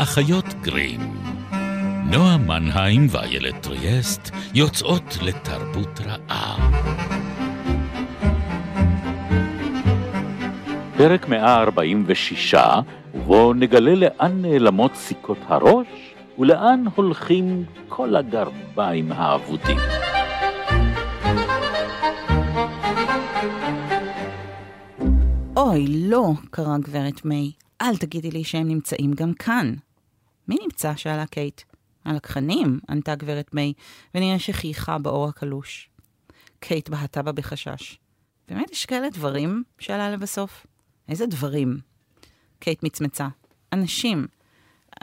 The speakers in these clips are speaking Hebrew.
האחיות גרים. נועה מנהיים ואיילת טריאסט יוצאות לתרבות רעה. פרק 146, ובו נגלה לאן נעלמות סיכות הראש ולאן הולכים כל הגרביים האבודים. אוי, לא, קראה גברת מיי. אל תגידי לי שהם נמצאים גם כאן. מי נמצא? שאלה קייט. הלקחנים, ענתה גברת מיי, ונראה שחייכה באור הקלוש. קייט בהתה בה בחשש. באמת יש כאלה דברים? שאלה לבסוף. איזה דברים? קייט מצמצה. אנשים.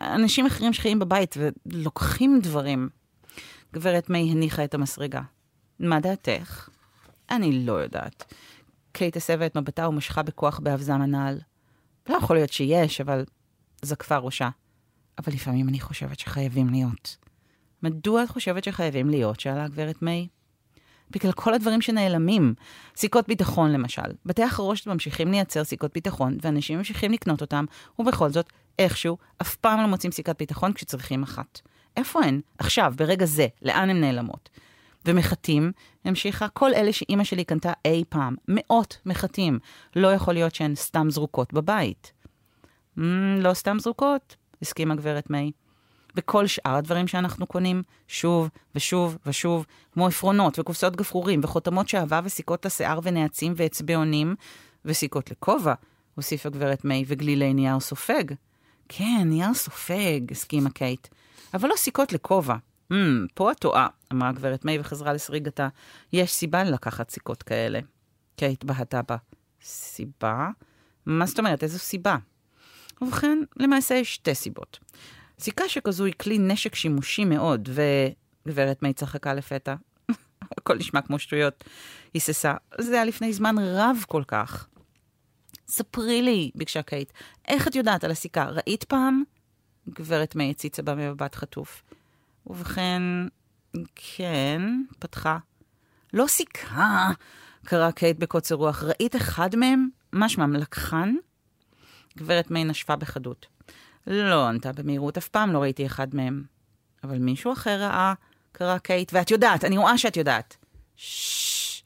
אנשים אחרים שחיים בבית ולוקחים דברים. גברת מיי הניחה את המסרגה. מה דעתך? אני לא יודעת. קייט הסבה את מבטה ומשכה בכוח באבזם הנעל. לא יכול להיות שיש, אבל זקפה ראשה. אבל לפעמים אני חושבת שחייבים להיות. מדוע את חושבת שחייבים להיות? שאלה הגברת מיי. בגלל כל הדברים שנעלמים. סיכות ביטחון, למשל. בתי החרושת ממשיכים לייצר סיכות ביטחון, ואנשים ממשיכים לקנות אותם, ובכל זאת, איכשהו, אף פעם לא מוצאים סיכת ביטחון כשצריכים אחת. איפה הן? עכשיו, ברגע זה, לאן הן נעלמות? ומחטים, המשיכה, כל אלה שאימא שלי קנתה אי פעם, מאות מחטים. לא יכול להיות שהן סתם זרוקות בבית. Mm, לא סתם זרוקות, הסכימה גברת מיי. וכל שאר הדברים שאנחנו קונים, שוב ושוב ושוב, כמו עפרונות וקופסאות גפרורים וחותמות שעווה וסיכות לשיער ונעצים ואצבעונים, וסיכות לכובע, הוסיפה גברת מיי, וגלילי נייר סופג. כן, נייר סופג, הסכימה קייט. אבל לא סיכות לכובע. Mm, פה את טועה, אמרה גברת מיי וחזרה לסריגתה. יש סיבה לקחת סיכות כאלה. קייט בהתה בה. סיבה? מה זאת אומרת? איזו סיבה? ובכן, למעשה יש שתי סיבות. סיכה שכזו היא כלי נשק שימושי מאוד, וגברת מיי צחקה לפתע. הכל נשמע כמו שטויות. היססה. זה היה לפני זמן רב כל כך. ספרי לי, ביקשה קייט, איך את יודעת על הסיכה? ראית פעם? גברת מיי הציצה בה מבט חטוף. ובכן, כן, פתחה. לא סיכה, קראה קייט בקוצר רוח. ראית אחד מהם? מה שמם, לקחן? גברת מיי נשפה בחדות. לא, ענתה במהירות, אף פעם לא ראיתי אחד מהם. אבל מישהו אחר ראה, קראה קייט, ואת יודעת, אני רואה שאת יודעת. ששש,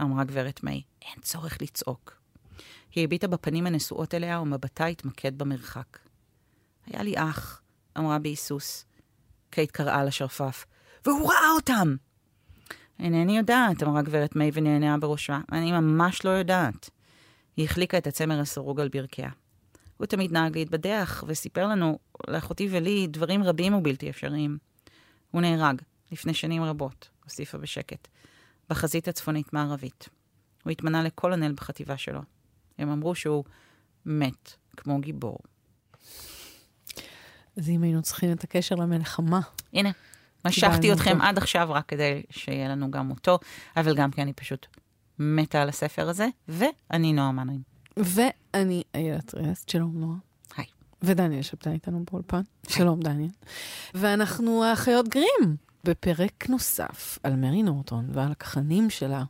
אמרה גברת מיי, אין צורך לצעוק. היא הביטה בפנים הנשואות אליה, ומבטה התמקד במרחק. היה לי אח, אמרה בהיסוס. קייט קראה לשרפף, והוא ראה אותם! אינני יודעת, אמרה גברת מיי ונענעה בראשה. אני ממש לא יודעת. היא החליקה את הצמר הסרוג על ברכיה. הוא תמיד נהג להתבדח, וסיפר לנו, לאחותי ולי, דברים רבים ובלתי אפשריים. הוא נהרג, לפני שנים רבות, הוסיפה בשקט, בחזית הצפונית-מערבית. הוא התמנה לקולונל בחטיבה שלו. הם אמרו שהוא מת, כמו גיבור. אז אם היינו צריכים את הקשר למלחמה. הנה, משכתי אתכם עד עכשיו רק כדי שיהיה לנו גם אותו, אבל גם כי אני פשוט מתה על הספר הזה, ואני נועה מנהיים. ואני איילת ריאסט, שלום נועה. היי. ודניאל שבתאי איתנו באולפן. שלום דניאל. ואנחנו האחיות גרים, בפרק נוסף על מרי נורטון ועל הכחנים שלה.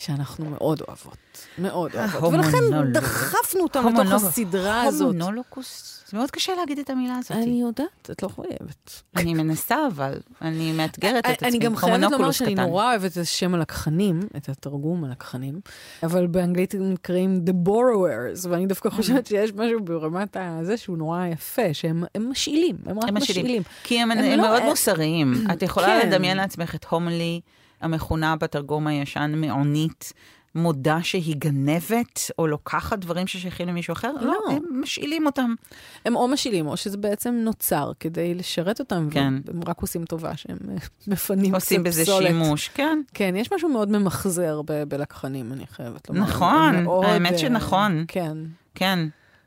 שאנחנו מאוד אוהבות, מאוד אוהבות. ולכן דחפנו אותם לתוך הסדרה הזאת. הומונולוקוס, זה מאוד קשה להגיד את המילה הזאת. אני יודעת, את לא חייבת. אני מנסה, אבל אני מאתגרת את עצמי. אני גם חייבת לומר שאני נורא אוהבת את השם הלקחנים, את התרגום הלקחנים, אבל באנגלית הם נקראים The Borrowers, ואני דווקא חושבת שיש משהו ברמת הזה שהוא נורא יפה, שהם משאילים, הם רק משאילים. כי הם מאוד מוסריים. את יכולה לדמיין לעצמך את הומלי. המכונה בתרגום הישן מעונית, מודה שהיא גנבת, או לוקחת דברים ששייכים למישהו אחר? לא, לא הם משאילים אותם. הם או משאילים, או שזה בעצם נוצר כדי לשרת אותם, כן. והם רק עושים טובה שהם אה, מפנים קצת עושים בזה פסולת. שימוש, כן. כן, יש משהו מאוד ממחזר ב- בלקחנים, אני חייבת לומר. נכון, האמת שנכון. כן. כן.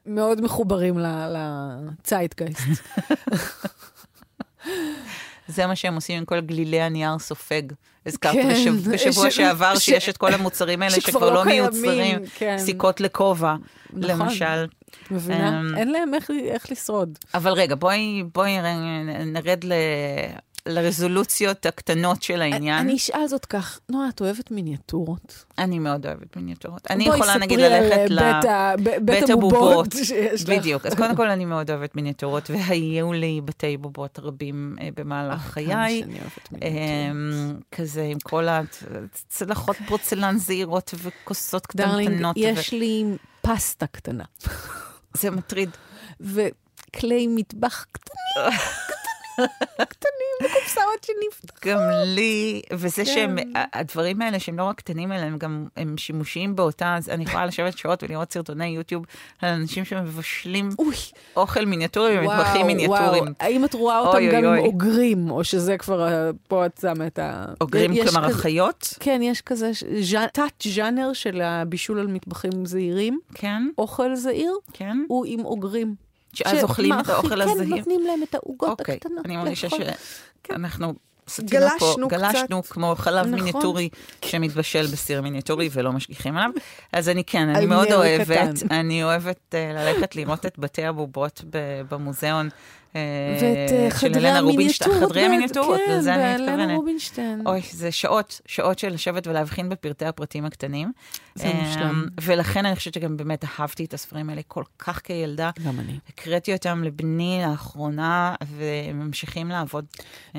מאוד מחוברים לצייטגייסט. זה מה שהם עושים עם כל גלילי הנייר סופג. הזכרת כן, בשב, בשבוע ש... שעבר ש... שיש את כל המוצרים האלה שכבר לא, לא מיוצרים, כן. סיכות לכובע, נכון, למשל. מבינה? Um, אין להם איך, איך לשרוד. אבל רגע, בואי, בואי נרד ל... לרזולוציות הקטנות של העניין. אני אשאל זאת כך, נועה, את אוהבת מיניאטורות? אני מאוד אוהבת מיניאטורות. אני יכולה נגיד ללכת אה, ל... בית ה- ב- בית בית הבובות. בדיוק. אז קודם כל אני מאוד אוהבת מיניאטורות, והיו לי בתי בובות רבים אה, במהלך כמה חיי. שאני אוהבת מיניאטורות. אמ, כזה עם כל הצלחות פורצלן זעירות וכוסות darling, קטנטנות. יש לי פסטה קטנה, זה מטריד. וכלי מטבח קטנים, קטנים, קטנים, וקופסאות שנפתחות. גם לי, וזה כן. שהם, הדברים האלה שהם לא רק קטנים, אלא הם גם, הם שימושיים באותה, אז אני יכולה לשבת שעות ולראות סרטוני יוטיוב על אנשים שמבשלים אוי, אוכל מיניאטורי ומטבחים מיניאטוריים. האם את רואה אותם אוי, גם אוי. אוגרים, או שזה כבר, פה את שמה את ה... אוגרים, כלומר כזה- אחיות, כן, יש כזה ז'אנ- תת-ז'אנר של הבישול על מטבחים זעירים. כן, אוכל זעיר כן. הוא עם אוגרים. שאז אוכלים את האוכל שמרחיק- הזהיר. כן, נותנים להם את העוגות אוקיי, הקטנות. אני מרגישה. שאנחנו סטינו פה, גלשנו קצת. גלשנו כמו חלב נכון. מיניאטורי שמתבשל בסיר מיניאטורי ולא משגיחים עליו. אז אני כן, אני מאוד אוהבת, קטן. אני אוהבת אה, ללכת לראות את בתי הבובות במוזיאון. אה, ואת אה, חדרי המיניאטורות. חדרי המיניאטורות, כן, לזה אני באלנה מתכוונת. רובינשטיין. אוי, זה שעות, שעות של לשבת ולהבחין בפרטי הפרטים הקטנים. זה אה, מושלם. ולכן אני חושבת שגם באמת אהבתי את הספרים האלה כל כך כילדה. גם אני. הקראתי אותם לבני לאחרונה, והם ממשיכים לעבוד.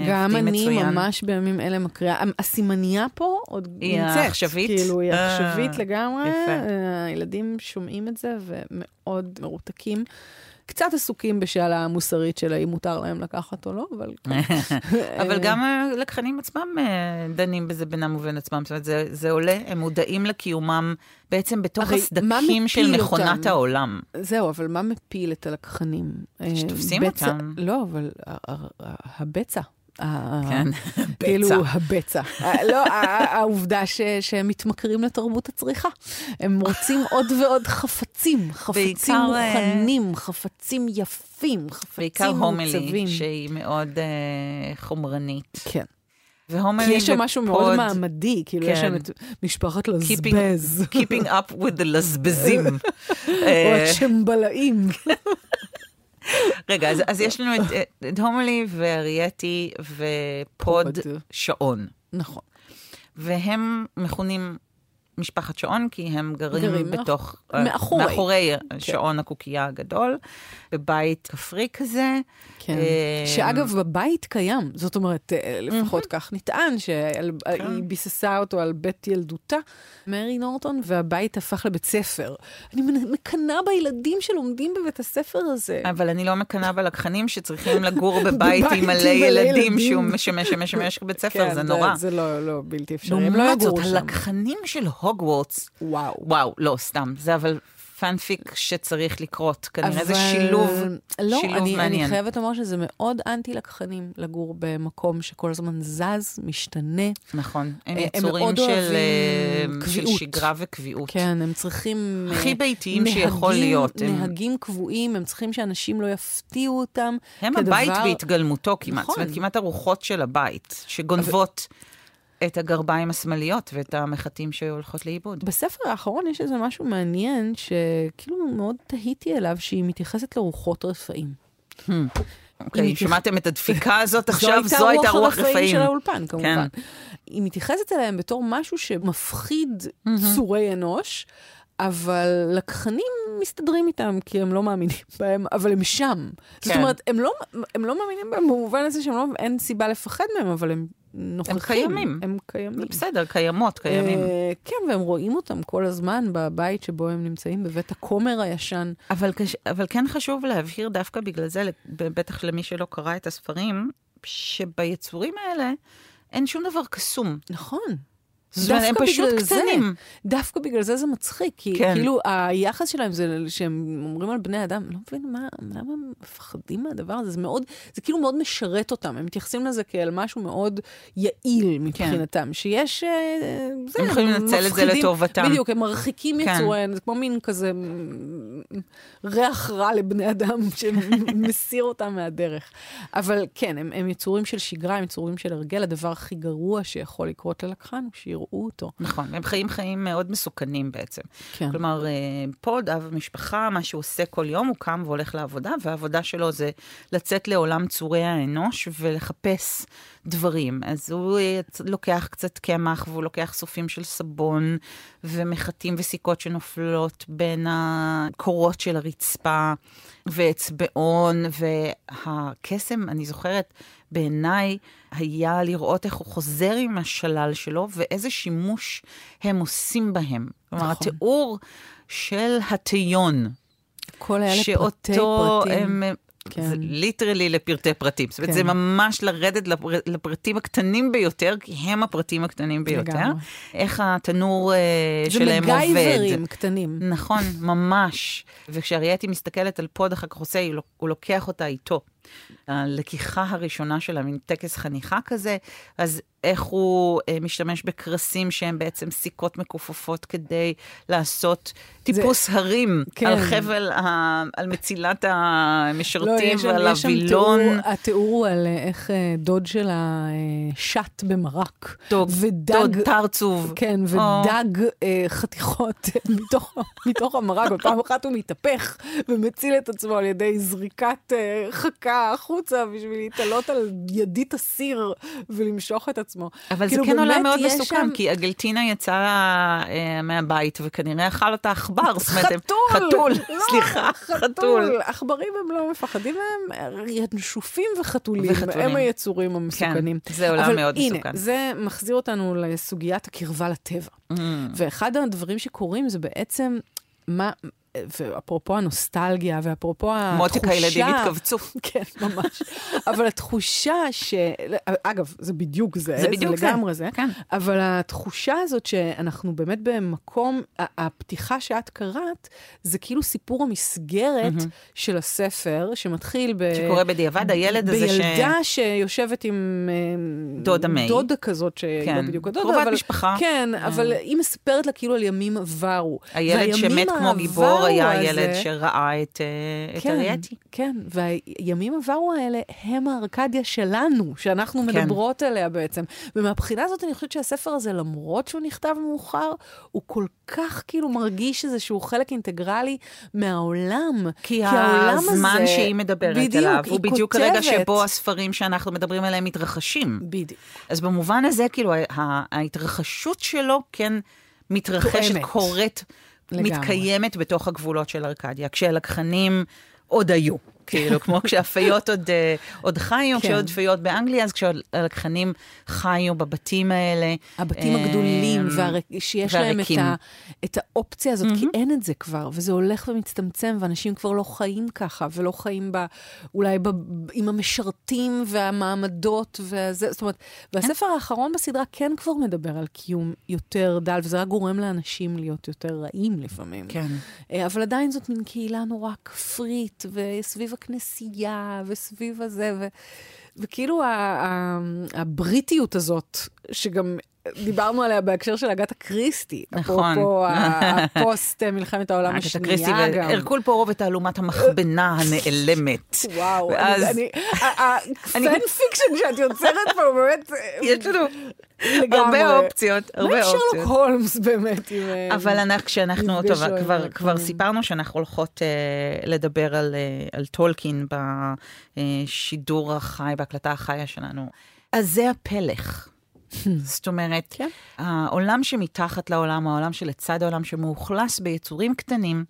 גם אני מצוין. ממש בימים אלה מקריאה. הסימניה פה עוד היא נמצאת. העכשווית? כאילו, היא אה, עכשווית לגמרי. יפה. הילדים שומעים את זה ומאוד מרותקים. קצת עסוקים בשאלה המוסרית של האם מותר להם לקחת או לא, אבל... אבל גם הלקחנים עצמם אה, דנים בזה בינם ובין עצמם. זאת אומרת, זה, זה עולה, הם מודעים לקיומם בעצם בתוך הסדקים של מכונת אותם? העולם. זהו, אבל מה מפיל את הלקחנים? אה, שתופסים בצע- אותם. לא, אבל הבצע. כן, כאילו, בצע. הבצע. ה- לא, העובדה ש- שהם מתמכרים לתרבות הצריכה. הם רוצים עוד ועוד חפצים, חפצים בעיקר, אה, מוכנים, חפצים יפים, בעיקר חפצים הומלי, מעוצבים. שהיא מאוד אה, חומרנית. כן. והומלי כי יש שם משהו מאוד ופוד, מעמדי, כאילו יש כן. שם את משפחת Keeping- לזבז, Keeping up with the לבזבזים. או אה, הצ'מבלאים. רגע, אז, אז יש לנו את, את הומלי וארייתי ופוד פוד. שעון. נכון. והם מכונים משפחת שעון, כי הם גרים, גרים בתוך... אה, מאחורי. מאחורי שעון הקוקייה הגדול, בבית כפרי כזה. כן. אה, שאגב, בבית קיים. זאת אומרת, אה, לפחות כך נטען, שהיא כן. ביססה אותו על בית ילדותה, מרי נורטון, והבית הפך לבית ספר. אני מקנאה בילדים שלומדים בבית הספר הזה. אבל אני לא מקנאה בלקחנים שצריכים לגור בבית עם מלא ילדים ילדים. שהוא משמש משמש כבית ספר, כן, זה נורא. זה לא לא בלתי אפשרי, לא לעומת זאת. הלקחנים של הוגוורטס, וואו. וואו, לא, סתם, זה אבל פאנפיק שצריך לקרות. כנראה זה אבל- שילוב, לא, שילוב אני, מעניין. אני חייבת לומר שזה מאוד אנטי-לקחנים לגור במקום שכל הזמן זז, משתנה. נכון, הם הם יצורים של, אה, של. שגרה וקביעות. כן, הם צריכים... הכי אה, ביתיים שיכול נהגים- להיות. הם- נהגים קבועים, הם צריכים שאנשים לא יפתיעו אותם. הם כדבר- הבית בהתגלמותו כמעט, נכון. זאת אומרת, כמעט הרוחות של הבית, שגונבות את הגרביים השמאליות ואת המחטים שהולכות לאיבוד. בספר האחרון יש איזה משהו מעניין, שכאילו מאוד תהיתי אליו, שהיא מתייחסת לרוחות רפאים. אוקיי, מתייח- שמעתם את הדפיקה הזאת עכשיו? זו הייתה רוח רפאים. של האולפן, כמובן. כן. היא מתייחסת אליהם בתור משהו שמפחיד צורי אנוש, אבל לקחנים מסתדרים איתם, כי הם לא מאמינים בהם, אבל הם שם. זאת כן. אומרת, הם לא, הם לא מאמינים בהם במובן הזה שאין סיבה לפחד מהם, אבל הם נוכחים. קיימים. הם קיימים. זה בסדר, קיימות, קיימים. אה, כן, והם רואים אותם כל הזמן בבית שבו הם נמצאים, בבית הכומר הישן. אבל, קש... אבל כן חשוב להבהיר דווקא בגלל זה, בטח למי שלא קרא את הספרים, שביצורים האלה אין שום דבר קסום. נכון. אומרת, הם דווקא פשוט בגלל זה- קטנים. דווקא בגלל זה זה מצחיק, כי כן. כאילו היחס שלהם זה שהם אומרים על בני אדם, לא מבין מה, למה הם מפחדים מהדבר הזה, זה מאוד, זה כאילו מאוד משרת אותם, הם מתייחסים לזה כאל משהו מאוד יעיל מבחינתם, שיש, אה, זה, כן. הם יכולים לנצל את זה לטובתם. בדיוק, הם מרחיקים כן. יצוריהם, זה כמו מין כזה ריח רע לבני אדם שמסיר אותם מהדרך. אבל כן, הם, הם יצורים של שגרה, הם יצורים של הרגל, הדבר הכי גרוע שיכול לקרות ללקחן הוא שיראו יראו אותו. נכון, הם חיים חיים מאוד מסוכנים בעצם. כן. כלומר, אה, פוד, אב המשפחה, מה שהוא עושה כל יום, הוא קם והולך לעבודה, והעבודה שלו זה לצאת לעולם צורי האנוש ולחפש דברים. אז הוא אה, לוקח קצת קמח, והוא לוקח סופים של סבון, ומחטים וסיכות שנופלות בין הקורות של הרצפה, ואצבעון, והקסם, אני זוכרת, בעיניי היה לראות איך הוא חוזר עם השלל שלו ואיזה שימוש הם עושים בהם. כלומר, נכון. התיאור של הטיון, כל האלה פרטי שאותו פרטים. הם... כן. זה ליטרלי לפרטי פרטים. זאת אומרת, כן. זה ממש לרדת לפר... לפרטים הקטנים ביותר, כי הם הפרטים הקטנים ביותר. לגמרי. איך התנור זה שלהם עובד. מגייברים קטנים. נכון, ממש. וכשארייתי מסתכלת על פוד אחר כך עושה, הוא לוקח אותה איתו. הלקיחה הראשונה שלה, מין טקס חניכה כזה, אז איך הוא אה, משתמש בקרסים שהם בעצם סיכות מכופפות כדי לעשות טיפוס הרים כן. על חבל, ה, על מצילת לא, המשרתים שם- ועל הווילון. תיאור- התיאור על אה, איך אה, דוד שלה אה, שט במרק. דוד, ודג, דוד תרצוב. כן, או. ודג אה, חתיכות מתוך, מתוך המרק, ופעם אחת הוא מתהפך ומציל את עצמו על ידי זריקת אה, חכה החוצה בשביל להתעלות על ידית הסיר ולמשוך את עצמו. אבל כאילו, זה כן עולם מאוד מסוכן, שם- כי אגלטינה יצאה אה, מהבית וכנראה אכל אותה עכבר. חתול! חתול, לא, סליחה, חתול. עכברים הם לא מפחדים מהם, ינשופים וחתולים, וחתולים. הם היצורים המסוכנים. כן, זה עולם אבל מאוד הנה, מסוכן. זה מחזיר אותנו לסוגיית הקרבה לטבע. Mm. ואחד הדברים שקורים זה בעצם, מה, ואפרופו הנוסטלגיה, ואפרופו התחושה... מותק הילדים התכווצו. כן, ממש. אבל התחושה ש... אגב, זה בדיוק זה, זה בדיוק זה. לגמרי זה. כן. אבל התחושה הזאת שאנחנו באמת במקום, הפתיחה שאת קראת, זה כאילו סיפור המסגרת של הספר, שמתחיל ב... שקורה בדיעבד, הילד הזה ש... בילדה שיושבת עם... אה, דודה מיי. דודה כזאת, שהיא כן. לא בדיוק הדודה, קרובת אבל... משפחה. כן, אבל היא מספרת לה כאילו על ימים עברו. הילד שמת כמו העברו גיבור היה הזה- הילד שראה את אה, את כן, ארייתי. כן, והימים עברו האלה הם הארקדיה שלנו, שאנחנו כן. מדברות עליה בעצם. ומהבחינה הזאת אני חושבת שהספר הזה, למרות שהוא נכתב מאוחר, הוא כל כך כאילו מרגיש איזשהו חלק אינטגרלי מהעולם. כי העולם הזמן הזה- שהיא מדברת בדיוק, עליו, הוא בדיוק הרגע כותבת. שבו הספרים שאנחנו מדברים עליהם מתרחשים. בדיוק. אז במובן הזה, כאילו, ההתרחשות שלו כן מתרחשת. קורית, לגמרי. מתקיימת בתוך הגבולות של ארקדיה, כשהלקחנים עוד היו. כאילו, כמו כשהפיות עוד, אה, עוד חיו, כן. כשהוד פיות באנגליה, אז כשהלקחנים חיו בבתים האלה. הבתים אה, הגדולים, והר... שיש להם את, והריקים. ה... את האופציה הזאת, כי אין את זה כבר, וזה הולך ומצטמצם, ואנשים כבר לא חיים ככה, ולא חיים ב... אולי ב... עם המשרתים והמעמדות, וזה, זאת אומרת, והספר האחרון בסדרה כן כבר מדבר על קיום יותר דל, וזה רק גורם לאנשים להיות יותר רעים לפעמים. כן. אה, אבל עדיין זאת מין קהילה נורא כפרית, וסביב הכנסייה, וסביב הזה, ו... וכאילו הבריטיות הזאת, שגם דיברנו עליה בהקשר של אגתה קריסטי. נכון. אפרופו הפוסט אה, מלחמת העולם השנייה גם. והרקול פורו ותעלומת המכבנה הנעלמת. וואו, אני, ה fan fiction שאת יוצרת פה, באמת, יש לנו. הרבה אופציות, הרבה מה עם שרלוק אופציות. הולמס באמת? עם, אה, אבל אנחנו, כשאנחנו, טוב, כבר. כבר סיפרנו שאנחנו הולכות אה, לדבר אה, על טולקין בשידור החי, בהקלטה החיה שלנו. אז זה הפלך. זאת אומרת, כן. העולם שמתחת לעולם, העולם שלצד העולם, שמאוכלס ביצורים קטנים,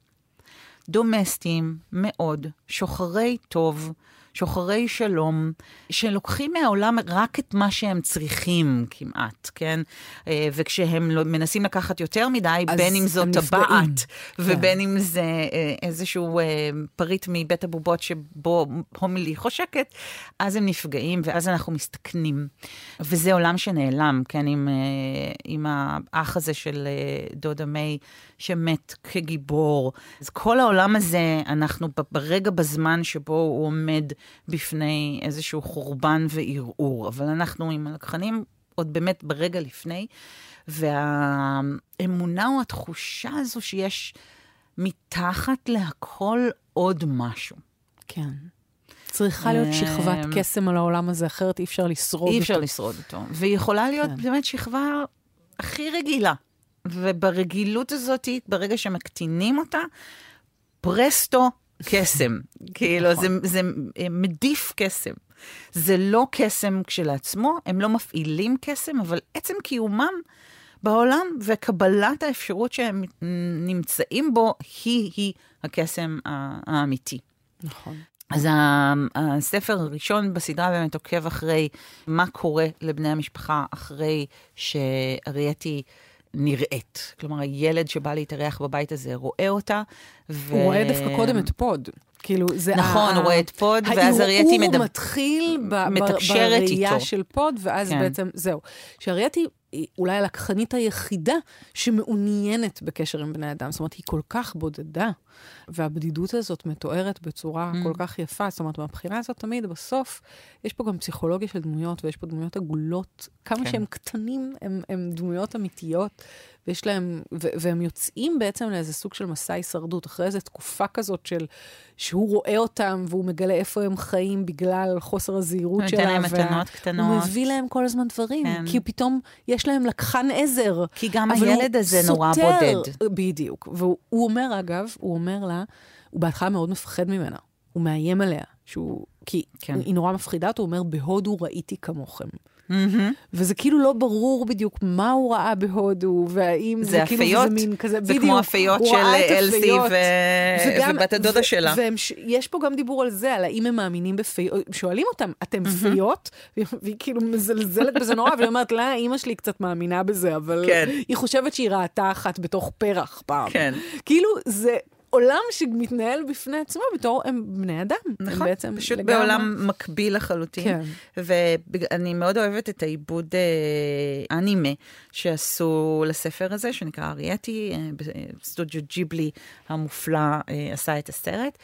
דומסטיים מאוד, שוחרי טוב, שוחרי שלום, שלוקחים מהעולם רק את מה שהם צריכים כמעט, כן? אה, וכשהם לא- מנסים לקחת יותר מדי, בין אם זאת. טבעת, ובין אם זה אה, איזשהו אה, פריט מבית הבובות שבו הומילי חושקת, אז הם נפגעים, ואז אנחנו מסתכנים. וזה עולם שנעלם, כן, עם, עם האח הזה של דודה מיי, שמת כגיבור. אז כל העולם הזה, אנחנו ברגע בזמן שבו הוא עומד בפני איזשהו חורבן וערעור, אבל אנחנו עם הלקחנים עוד באמת ברגע לפני, והאמונה או התחושה הזו שיש מתחת להכל עוד משהו. כן. צריכה להיות שכבת אמ, קסם על העולם הזה, אחרת אי אפשר לשרוד אי אותו. אפשר לשרוד אותו. והיא יכולה להיות כן. באמת שכבה הכי רגילה. וברגילות הזאת, ברגע שמקטינים אותה, פרסטו קסם. כאילו, זה, זה מדיף קסם. זה לא קסם כשלעצמו, הם לא מפעילים קסם, אבל עצם קיומם בעולם וקבלת האפשרות שהם נמצאים בו, היא-היא הקסם האמיתי. נכון. אז הספר הראשון בסדרה באמת עוקב אחרי מה קורה לבני המשפחה אחרי שארייתי נראית. כלומר, הילד שבא להתארח בבית הזה רואה אותה. ו... הוא רואה דווקא קודם את פוד. כאילו, זה... נכון, הוא רואה את פוד, ואז ארייתי מדבר... הערעור מתחיל ב... בראייה של פוד, ואז כן. בעצם, זהו. שארייתי היא אולי הלקחנית היחידה שמעוניינת בקשר עם בני אדם. זאת אומרת, היא כל כך בודדה, והבדידות הזאת מתוארת בצורה mm. כל כך יפה. זאת אומרת, מהבחינה הזאת תמיד, בסוף, יש פה גם פסיכולוגיה של דמויות, ויש פה דמויות עגולות. כמה כן. שהם קטנים, הם, הם דמויות אמיתיות, ויש להם, ו- והם יוצאים בעצם לאיזה סוג של מסע הישרדות, אחרי איזו תקופה כזאת של, שהוא רואה אותם והוא מגלה איפה הם חיים בגלל חוסר הזהירות שלה. נותן להם מתנות קטנות. הוא מביא להם כל הזמן דברים, כן. כי פתאום יש להם לקחן עזר. כי גם הילד הזה סותר, נורא בודד. בדיוק. והוא אומר, אגב, הוא אומר לה, הוא בהתחלה מאוד מפחד ממנה. הוא מאיים עליה, שהוא, כי כן. היא נורא מפחידה אותו, הוא אומר, בהודו ראיתי כמוכם. Mm-hmm. וזה כאילו לא ברור בדיוק מה הוא ראה בהודו, והאם זה, זה כאילו זה מין כזה, זה בדיוק. זה כמו אפיות של אלסי ו... וגם, ובת הדודה ו- שלה. ויש פה גם דיבור על זה, על האם הם מאמינים בפיות, שואלים אותם, אתם mm-hmm. פיות? והיא כאילו מזלזלת בזה נורא, והיא אומרת, לה, אימא שלי קצת מאמינה בזה, אבל כן. היא חושבת שהיא ראתה אחת בתוך פרח פעם. כן. כאילו, זה עולם שמתנהל בפני עצמו בתור הם בני אדם. נכון, הם בעצם פשוט לגמרי... בעולם מקביל לחלוטין. כן. ואני מאוד אוהבת את העיבוד אה, אנימה שעשו לספר הזה, שנקרא ארייתי, אה, סטודיו ג'יבלי המופלא אה, עשה את הסרט.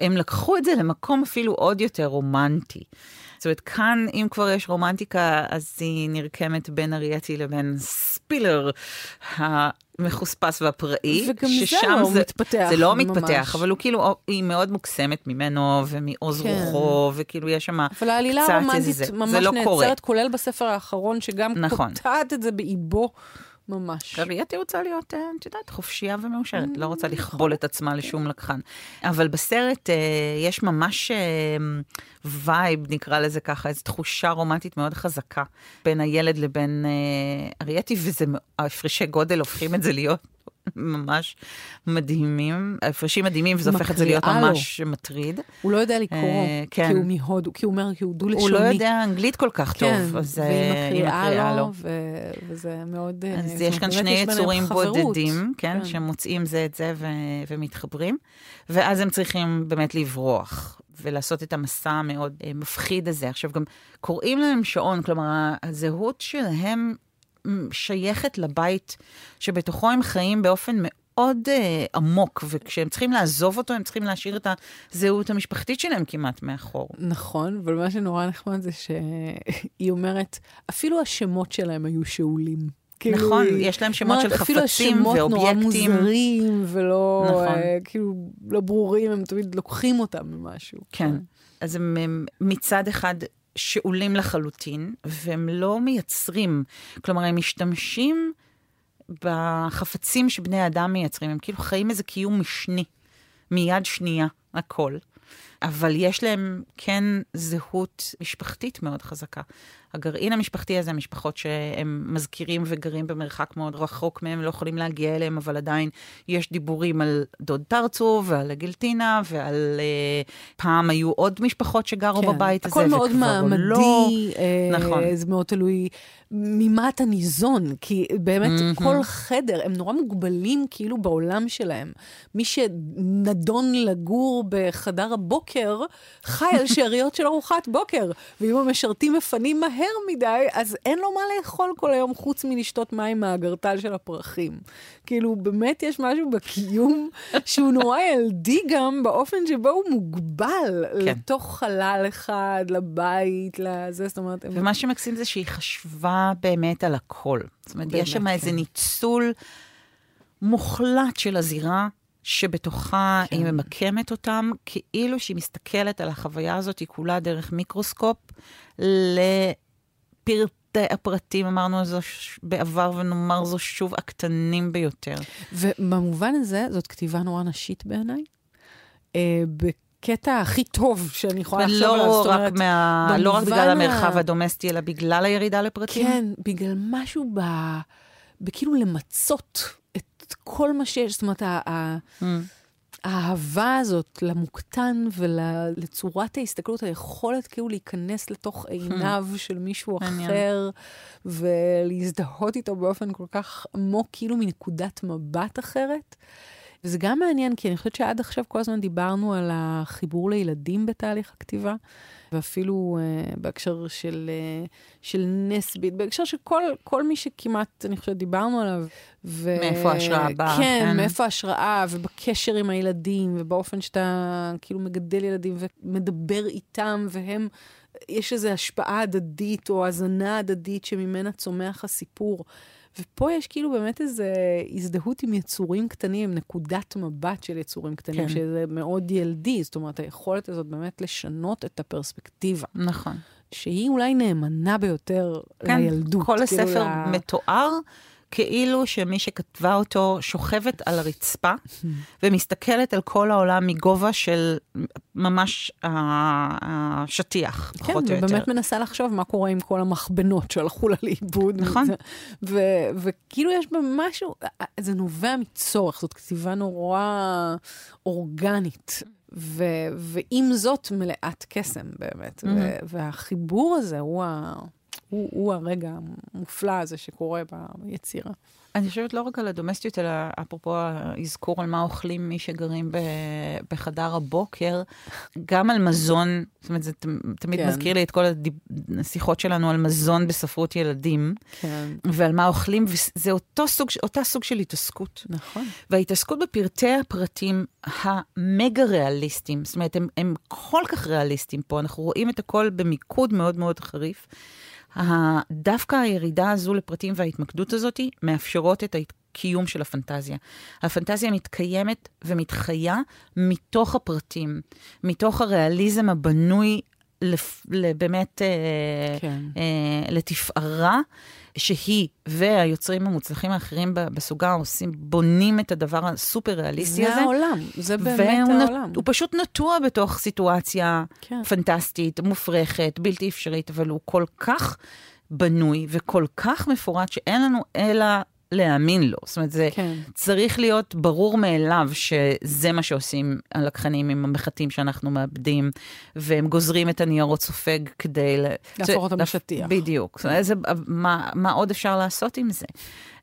הם לקחו את זה למקום אפילו עוד יותר רומנטי. זאת אומרת, כאן, אם כבר יש רומנטיקה, אז היא נרקמת בין ארייתי לבין ספילר המחוספס והפראי. וגם זה לא זה, מתפתח זה לא ממש. מתפתח, אבל הוא כאילו, היא מאוד מוקסמת ממנו ומעוז כן. רוחו, וכאילו יש שם קצת אבל העלילה הרומנטית ממש לא נעצרת, קורה. כולל בספר האחרון, שגם נכון. קוטעת את זה באיבו. ממש. אריאטי רוצה להיות, אה, את יודעת, חופשייה ומאושרת, לא רוצה לכבול את עצמה לשום לקחן. אבל בסרט אה, יש ממש vibe, אה, נקרא לזה ככה, איזו תחושה רומנטית מאוד חזקה בין הילד לבין ארייתי, וזה, ההפרשי גודל הופכים את זה להיות ממש מדהימים, הפרשים מדהימים, וזה הופך את זה להיות ממש לו. מטריד. הוא לא יודע לקרוא, uh, כן. כי הוא מהודו, כי הוא אומר, כי הוא דו-לשוני. הוא לא יודע אנגלית כל כך כן, טוב, אז אה, מקריאה לו, ו... וזה מאוד... אה, אז יש כאן שני יצורים בודדים, כן, כן, שמוצאים זה את זה ו... ומתחברים, ואז הם צריכים באמת לברוח. ולעשות את המסע המאוד מפחיד הזה. עכשיו, גם קוראים להם שעון, כלומר, הזהות שלהם שייכת לבית שבתוכו הם חיים באופן מאוד אה, עמוק, וכשהם צריכים לעזוב אותו, הם צריכים להשאיר את הזהות המשפחתית שלהם כמעט מאחור. נכון, אבל מה שנורא נחמד זה שהיא אומרת, אפילו השמות שלהם היו שאולים. כאילו, נכון. יש להם שמות של חפצים ואובייקטים. אפילו השמות נורא מוזרים ולא, נכון. אה, כאילו, לא ברורים, הם תמיד לוקחים אותם ממשהו. כן. אז הם, הם מצד אחד שאולים לחלוטין, והם לא מייצרים. כלומר, הם משתמשים בחפצים שבני אדם מייצרים. הם כאילו חיים איזה קיום משני, מיד שנייה, הכל. אבל יש להם כן זהות משפחתית מאוד חזקה. הגרעין המשפחתי הזה, משפחות שהם מזכירים וגרים במרחק מאוד רחוק מהם, לא יכולים להגיע אליהם, אבל עדיין יש דיבורים על דוד טרצו ועל גילטינה ועל... אה, פעם היו עוד משפחות שגרו כן, בבית הזה, וכבר לא... הכל מאוד מעמדי, אה, נכון. זה מאוד תלוי ממה אתה ניזון, כי באמת mm-hmm. כל חדר, הם נורא מוגבלים כאילו בעולם שלהם. מי שנדון לגור בחדר הבוקר, חי על שאריות של ארוחת בוקר, ואם המשרתים מפנים מהר... מהר מדי, אז אין לו מה לאכול כל היום חוץ מלשתות מים מהגרטל של הפרחים. כאילו, באמת יש משהו בקיום שהוא נורא ילדי גם באופן שבו הוא מוגבל כן. לתוך חלל אחד, לבית, לזה, זאת אומרת... ומה הם... שמקסים זה שהיא חשבה באמת על הכל. זאת אומרת, באמת, יש שם כן. איזה ניצול מוחלט של הזירה. שבתוכה כן. היא ממקמת אותם, כאילו שהיא מסתכלת על החוויה הזאת, היא כולה דרך מיקרוסקופ, הפרטים, אמרנו זו ש- בעבר ונאמר זו שוב, הקטנים ביותר. ובמובן הזה, זאת כתיבה נורא נשית בעיניי. אה, בקטע הכי טוב שאני יכולה לחשוב עליו. ולא רק, מה... לא רק בגלל ה- המרחב הדומסטי, אלא בגלל הירידה לפרטים. כן, בגלל משהו ב... בכאילו למצות את כל מה שיש. זאת אומרת, ה- Mm. האהבה הזאת למוקטן ולצורת ההסתכלות, היכולת כאילו להיכנס לתוך עיניו של מישהו. אחר ולהזדהות איתו באופן כל כך עמוק, כאילו מנקודת מבט אחרת. וזה גם מעניין, כי אני חושבת שעד עכשיו כל הזמן דיברנו על החיבור לילדים בתהליך הכתיבה, ואפילו uh, בהקשר של, uh, של נסבית, בהקשר של כל, כל מי שכמעט, אני חושבת, דיברנו עליו. ו... מאיפה ההשראה באה, כן, כן. מאיפה ההשראה, ובקשר עם הילדים, ובאופן שאתה כאילו מגדל ילדים ומדבר איתם, והם, יש איזו השפעה הדדית או הזנה הדדית שממנה צומח הסיפור. ופה יש כאילו באמת איזו הזדהות עם יצורים קטנים, עם נקודת מבט של יצורים קטנים, כן. כן. שזה מאוד ילדי. זאת אומרת, היכולת הזאת באמת לשנות את הפרספקטיבה, נכון. שהיא אולי נאמנה ביותר כן, לילדות. כל כאילו הספר ל- מתואר כאילו שמי שכתבה אותו שוכבת על הרצפה ומסתכלת על כל העולם מגובה של ממש השטיח, כן, פחות או יותר. ובאמת מנסה לחשוב מה קורה עם כל המחבנות שהלכו לה לאיבוד. נכון. ו- וכאילו יש בה משהו, זה נובע מצורך, זאת כתיבה נורא אורגנית. ו- ועם זאת מלאת קסם באמת. ו- והחיבור הזה הוא, ה- הוא, הוא הרגע המופלא הזה שקורה ביצירה. אני חושבת לא רק על הדומסטיות, אלא אפרופו האזכור על מה אוכלים מי שגרים ב- בחדר הבוקר, גם על מזון, זאת אומרת, זה ת- תמיד כן. מזכיר לי את כל הדיב- השיחות שלנו על מזון בספרות ילדים, כן, ועל מה אוכלים, וזה אותו סוג, אותה סוג של התעסקות. נכון. וההתעסקות בפרטי הפרטים המגה ריאליסטיים, זאת אומרת, הם, הם כל כך ריאליסטיים פה, אנחנו רואים את הכל במיקוד מאוד מאוד חריף. דווקא הירידה הזו לפרטים וההתמקדות הזאת מאפשרות את הקיום של הפנטזיה. הפנטזיה מתקיימת ומתחיה מתוך הפרטים, מתוך הריאליזם הבנוי באמת אה, כן. אה, לתפארה, שהיא והיוצרים המוצלחים האחרים בסוגה עושים, בונים את הדבר הסופר ריאליסטי זה הזה. העולם, זה באמת העולם. הוא פשוט נטוע בתוך סיטואציה כן. פנטסטית, מופרכת, בלתי אפשרית, אבל הוא כל כך בנוי וכל כך מפורט שאין לנו אלא להאמין לו. זאת אומרת, זה כן. צריך להיות ברור מאליו שזה מה שעושים הלקחנים עם המחטים שאנחנו מאבדים, והם גוזרים את הניירות סופג כדי... להפוך אותם זה- לשטיח. בדיוק. אומרת, איזה, מה, מה עוד אפשר לעשות עם זה?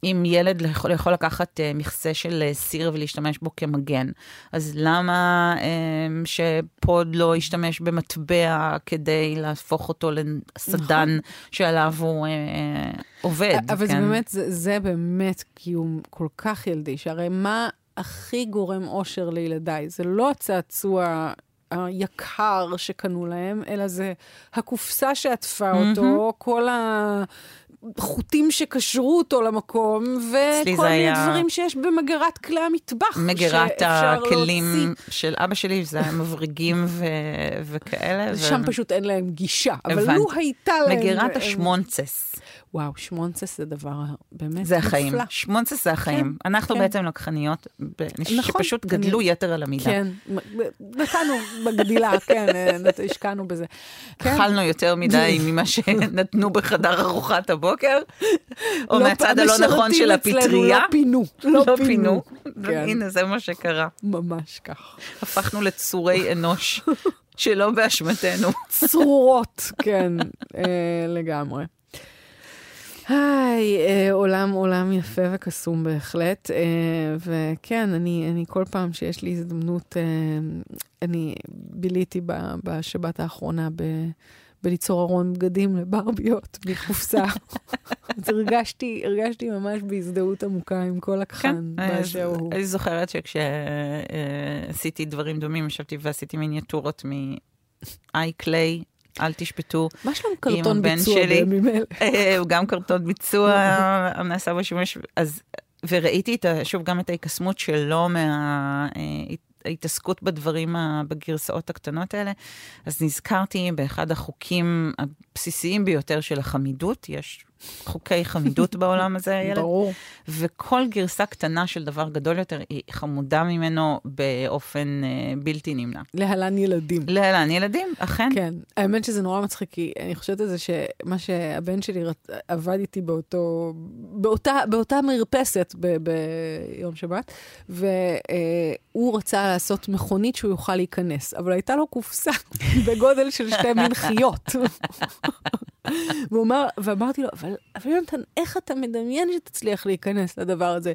אם ילד יכול, יכול לקחת uh, מכסה של uh, סיר ולהשתמש בו כמגן, אז למה um, שפוד לא ישתמש במטבע כדי להפוך אותו לסדן נכון. שעליו הוא uh, עובד? אבל זה כן? באמת, זה, זה באמת קיום כל כך ילדי, שהרי מה הכי גורם אושר לילדיי? זה לא הצעצוע היקר שקנו להם, אלא זה הקופסה שעטפה אותו, כל החוטים שקשרו אותו למקום, וכל מיני היה- דברים שיש במגרת כלי המטבח. שאפשר הכלים להוציא. של אבא שלי, זה היה מבריגים ו... וכאלה. שם פשוט אין להם גישה, אבל הבנתי. לו הייתה להם... מגירת הם- השמונצס, וואו, שמונצס זה דבר באמת זה החיים. מופלא. שמונצס זה החיים. אנחנו כן. בעצם לקחניות, נכון, שפשוט אני- גדלו יתר על המידה. כן, נתנו בגדילה, כן, אה, השקענו בזה. כן. אכלנו יותר מדי ממה שנתנו בחדר ארוחת הבוקר, או לא, מהצד הלא נכון של אצלנו הפטריה. לא פינו, לא פינו. כן. הנה, זה מה שקרה. ממש כך. הפכנו לצורי אנוש, שלא באשמתנו. צרורות, כן, אה, לגמרי. היי, אה, עולם, עולם יפה וקסום בהחלט. אה, וכן, אני, אני כל פעם שיש לי הזדמנות, אה, אני ביליתי ב- בשבת האחרונה ב... בליצור ארון בגדים לברביות מקופסה. אז הרגשתי, הרגשתי ממש בהזדהות עמוקה עם כל הכחן באשר הוא. אני זוכרת שכשעשיתי דברים דומים, ישבתי ועשיתי מיניאטורות מאי קליי, אל תשפטו. מה שלום עם קרטון ביצוע. בימים אלה? אה, הוא גם קרטון ביצוע, נעשה בו שימוש, אז, וראיתי את, שוב גם את ההיקסמות שלו מה... ההתעסקות בדברים, ה- בגרסאות הקטנות האלה, אז נזכרתי באחד החוקים הבסיסיים ביותר של החמידות. יש חוקי חמידות בעולם הזה, הילד. ברור. וכל גרסה קטנה של דבר גדול יותר היא חמודה ממנו באופן אה, בלתי נמנע. להלן ילדים. להלן ילדים, אכן. כן, האמת שזה נורא מצחיק, כי אני חושבת על זה שמה שהבן שלי רצ... עבד איתי באותו, באותה, באותה מרפסת ב... ביום שבת, והוא רצה לעשות מכונית שהוא יוכל להיכנס, אבל הייתה לו קופסה בגודל של שתי מנחיות. והוא אמר, ואמרתי לו, אבל, אבל יונתן, איך אתה מדמיין שתצליח להיכנס לדבר הזה?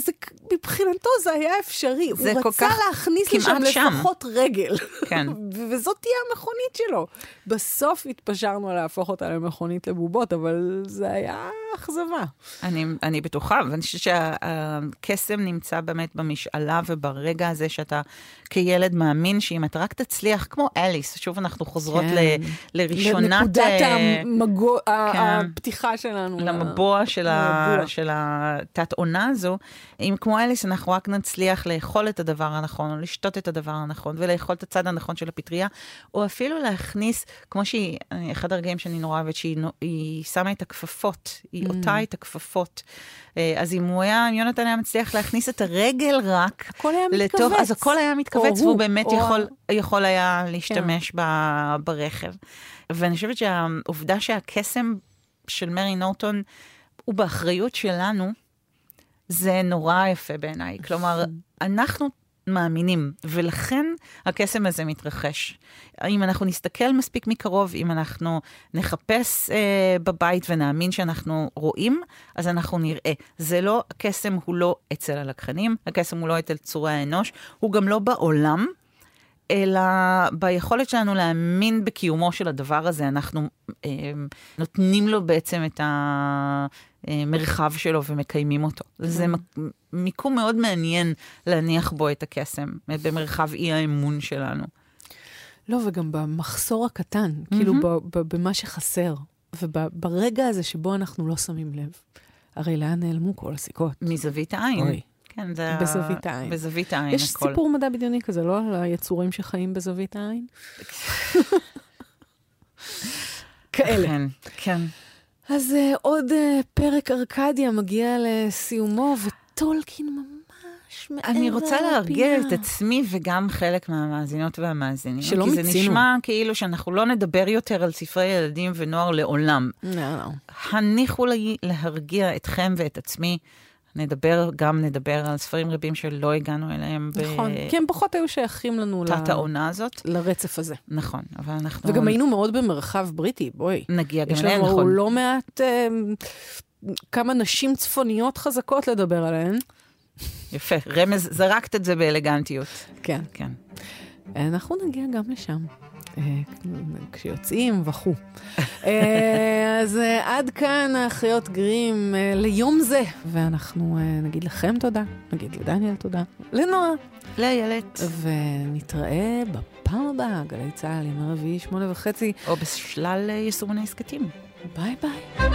זה, מבחינתו זה היה אפשרי. זה הוא רצה להכניס לשם שם. לפחות רגל. כן. וזאת תהיה המכונית שלו. בסוף התפשרנו על להפוך אותה למכונית לבובות, אבל זה היה אכזבה. אני, אני בטוחה, ואני חושבת שהקסם נמצא באמת במשאלה וברגע הזה שאתה כילד מאמין שאם אתה רק תצליח, כמו אליס, שוב אנחנו חוזרות כן. ל, לראשונת... לנקודת אה, המגו... כן. הפתיחה שלנו. למבוע של, ה... של התת-עונה הזו, אם כמו אליס אנחנו רק נצליח לאכול את הדבר הנכון, או לשתות את הדבר הנכון, ולאכול את הצד הנכון של הפטריה, או אפילו להכניס, כמו שהיא, אני- אחד הרגעים שאני נורא אוהבת, שהיא שמה את הכפפות, היא Mm. עוטה את הכפפות. אה, אז אם הוא היה, אם יונתן היה מצליח להכניס את הרגל רק, הכל היה מתכווץ. לתוך, אז הכל היה מתכווץ, והוא הוא, באמת או יכול, ה- כן. יכול היה להשתמש ב, ברכב. ואני חושבת שהעובדה שהקסם של מרי נורטון הוא באחריות שלנו, זה נורא יפה בעיניי. כלומר, אנחנו מאמינים, ולכן הקסם הזה מתרחש. אם אנחנו נסתכל מספיק מקרוב, אם אנחנו נחפש אה, בבית ונאמין שאנחנו רואים, אז אנחנו נראה. זה לא, הקסם הוא לא אצל הלקחנים, הקסם הוא לא אצל צורי האנוש, הוא גם לא בעולם. אלא ביכולת שלנו להאמין בקיומו של הדבר הזה, אנחנו אה, נותנים לו בעצם את המרחב שלו ומקיימים אותו. זה מ- מיקום מאוד מעניין להניח בו את הקסם, במרחב אי האמון שלנו. לא, וגם במחסור הקטן, כאילו ב- ב- במה שחסר, וברגע הזה שבו אנחנו לא שמים לב. הרי לאן נעלמו כל הסיכות? מזווית העין. אוי. כן, זה... בזווית העין. בזווית העין, יש הכל. סיפור מדע בדיוני כזה, לא? על היצורים שחיים בזווית העין? כאלה. כן, כן. אז uh, עוד uh, פרק ארקדיה מגיע לסיומו, וטולקין ממש מעבר אני רוצה להרגיע לפינה. את עצמי וגם חלק מהמאזינות והמאזינים. שלא כי זה מיצינו. נשמע כאילו שאנחנו לא נדבר יותר על ספרי ילדים ונוער לעולם. לא, לא. הניחו לי להרגיע אתכם ואת עצמי. נדבר, גם נדבר על ספרים רבים שלא הגענו אליהם נכון, כי הם פחות היו שייכים לנו ל- בתת העונה הזאת. לרצף הזה. נכון, אבל אנחנו וגם היינו מאוד במרחב בריטי, בואי. נגיע גם יש אליהם, לנו נכון. לא מעט, אה, כמה נשים צפוניות חזקות לדבר עליהן. יפה, רמז, זרקת את זה באלגנטיות. כן. כן. אנחנו נגיע גם לשם. אה, כשיוצאים וכו'. אה, אז אה, עד כאן האחיות גרים ליום זה, ואנחנו נגיד לכם תודה, נגיד לדניאל תודה, לנועה, לאיילת. ונתראה בפעם הבאה, גלי צה"ל, ימי רביעי, שמונה וחצי. או בשלל יישומוני הסכתים. ביי ביי.